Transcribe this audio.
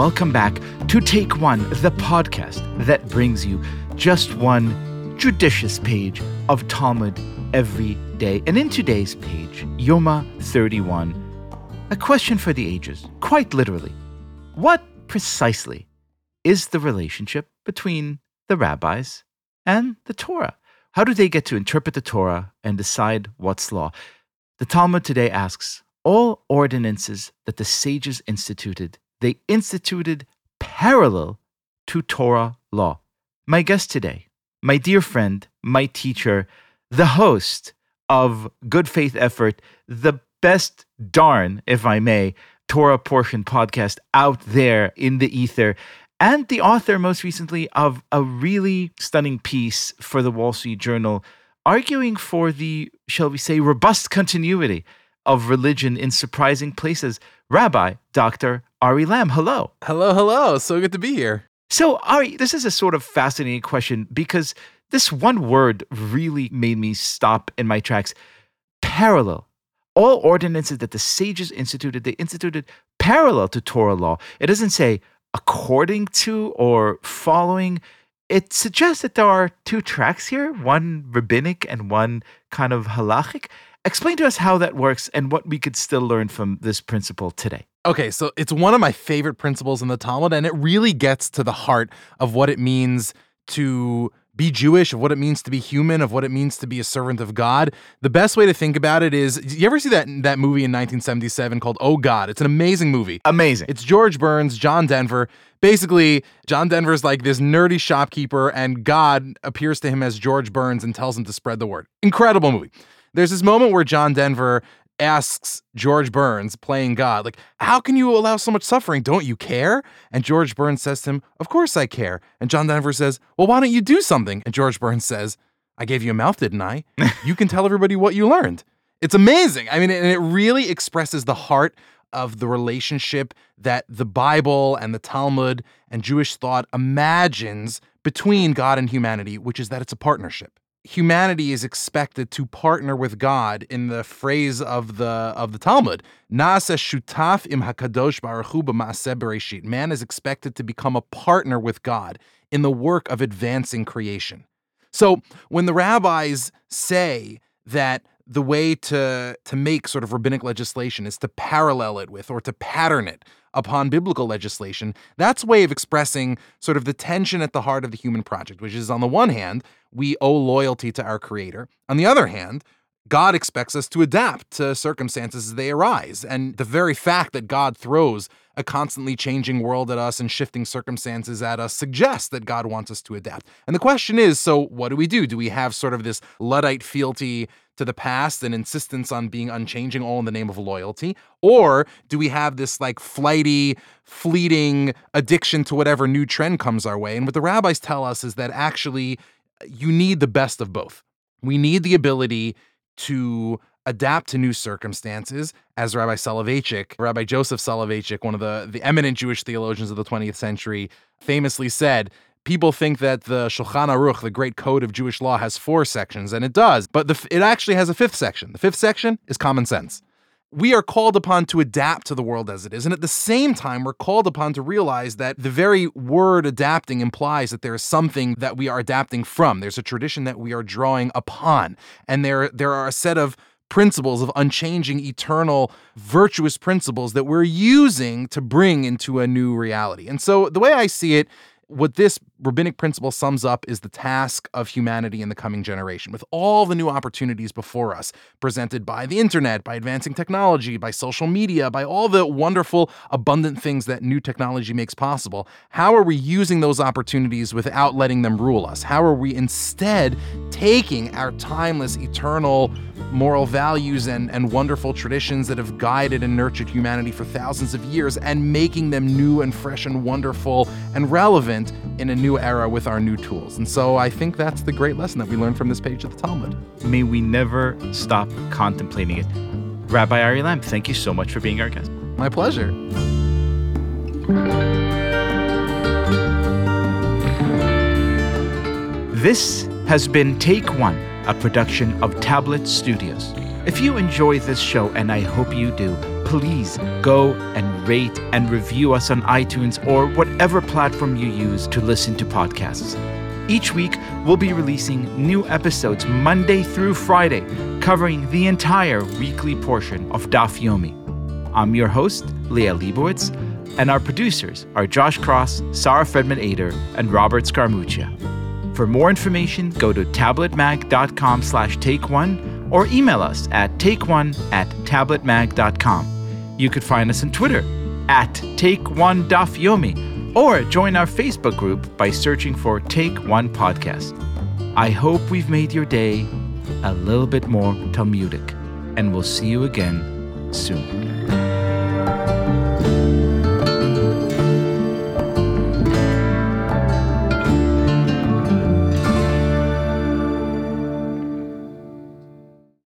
welcome back to Take One, the podcast that brings you just one judicious page of Talmud every day. And in today's page, Yoma 31, a question for the ages, quite literally. What precisely is the relationship between the rabbis and the Torah? How do they get to interpret the Torah and decide what's law? The Talmud today asks all ordinances that the sages instituted, they instituted parallel to Torah law. My guest today, my dear friend, my teacher, the host of Good Faith Effort, the best darn, if I may, Torah portion podcast out there in the ether, and the author, most recently, of a really stunning piece for the Wall Street Journal, arguing for the, shall we say, robust continuity of religion in surprising places. Rabbi Dr. Ari Lamm, hello. Hello, hello. So good to be here. So, Ari, this is a sort of fascinating question because this one word really made me stop in my tracks. Parallel. All ordinances that the sages instituted, they instituted parallel to Torah law. It doesn't say according to or following. It suggests that there are two tracks here, one rabbinic and one kind of halachic. Explain to us how that works and what we could still learn from this principle today. Okay, so it's one of my favorite principles in the Talmud, and it really gets to the heart of what it means to be Jewish, of what it means to be human, of what it means to be a servant of God. The best way to think about it is you ever see that that movie in 1977 called Oh God? It's an amazing movie. Amazing. It's George Burns, John Denver. Basically, John Denver's like this nerdy shopkeeper, and God appears to him as George Burns and tells him to spread the word. Incredible movie. There's this moment where John Denver asks George Burns, playing God, like, how can you allow so much suffering? Don't you care? And George Burns says to him, Of course I care. And John Denver says, Well, why don't you do something? And George Burns says, I gave you a mouth, didn't I? you can tell everybody what you learned. It's amazing. I mean, and it really expresses the heart of the relationship that the Bible and the Talmud and Jewish thought imagines between God and humanity, which is that it's a partnership humanity is expected to partner with God in the phrase of the of the Talmud. Nasa shutaf im hakadosh. Man is expected to become a partner with God in the work of advancing creation. So when the rabbis say that the way to to make sort of rabbinic legislation is to parallel it with or to pattern it upon biblical legislation, that's way of expressing sort of the tension at the heart of the human project, which is on the one hand, we owe loyalty to our creator. On the other hand, God expects us to adapt to circumstances as they arise. And the very fact that God throws a constantly changing world at us and shifting circumstances at us suggests that God wants us to adapt. And the question is so, what do we do? Do we have sort of this Luddite fealty to the past and insistence on being unchanging all in the name of loyalty? Or do we have this like flighty, fleeting addiction to whatever new trend comes our way? And what the rabbis tell us is that actually you need the best of both. We need the ability to adapt to new circumstances, as Rabbi Soloveitchik, Rabbi Joseph Soloveitchik, one of the, the eminent Jewish theologians of the 20th century, famously said, People think that the Shulchan Aruch, the great code of Jewish law, has four sections, and it does, but the, it actually has a fifth section. The fifth section is common sense we are called upon to adapt to the world as it is. And at the same time, we're called upon to realize that the very word adapting implies that there is something that we are adapting from. There's a tradition that we are drawing upon. And there, there are a set of principles of unchanging, eternal, virtuous principles that we're using to bring into a new reality. And so the way I see it, what this rabbinic principle sums up is the task of humanity in the coming generation, with all the new opportunities before us, presented by the internet, by advancing technology, by social media, by all the wonderful, abundant things that new technology makes possible. How are we using those opportunities without letting them rule us? How are we instead taking our timeless, eternal moral values and, and wonderful traditions that have guided and nurtured humanity for thousands of years and making them new and fresh and wonderful and relevant in a new new era with our new tools. And so I think that's the great lesson that we learned from this page of the Talmud. May we never stop contemplating it. Rabbi Ari Lamm, thank you so much for being our guest. My pleasure. This has been Take One, a production of Tablet Studios. If you enjoy this show, and I hope you do, please go and rate and review us on iTunes or whatever platform you use to listen to podcasts. Each week, we'll be releasing new episodes Monday through Friday, covering the entire weekly portion of Daf Yomi. I'm your host, Liel Leibovitz, and our producers are Josh Cross, Sarah Fredman Ader, and Robert Scaramuccia. For more information, go to tabletmag.com slash take one or email us at takeone at tabletmag.com. You could find us on Twitter at Take One Daf Yomi or join our Facebook group by searching for Take One Podcast. I hope we've made your day a little bit more Talmudic, and we'll see you again soon.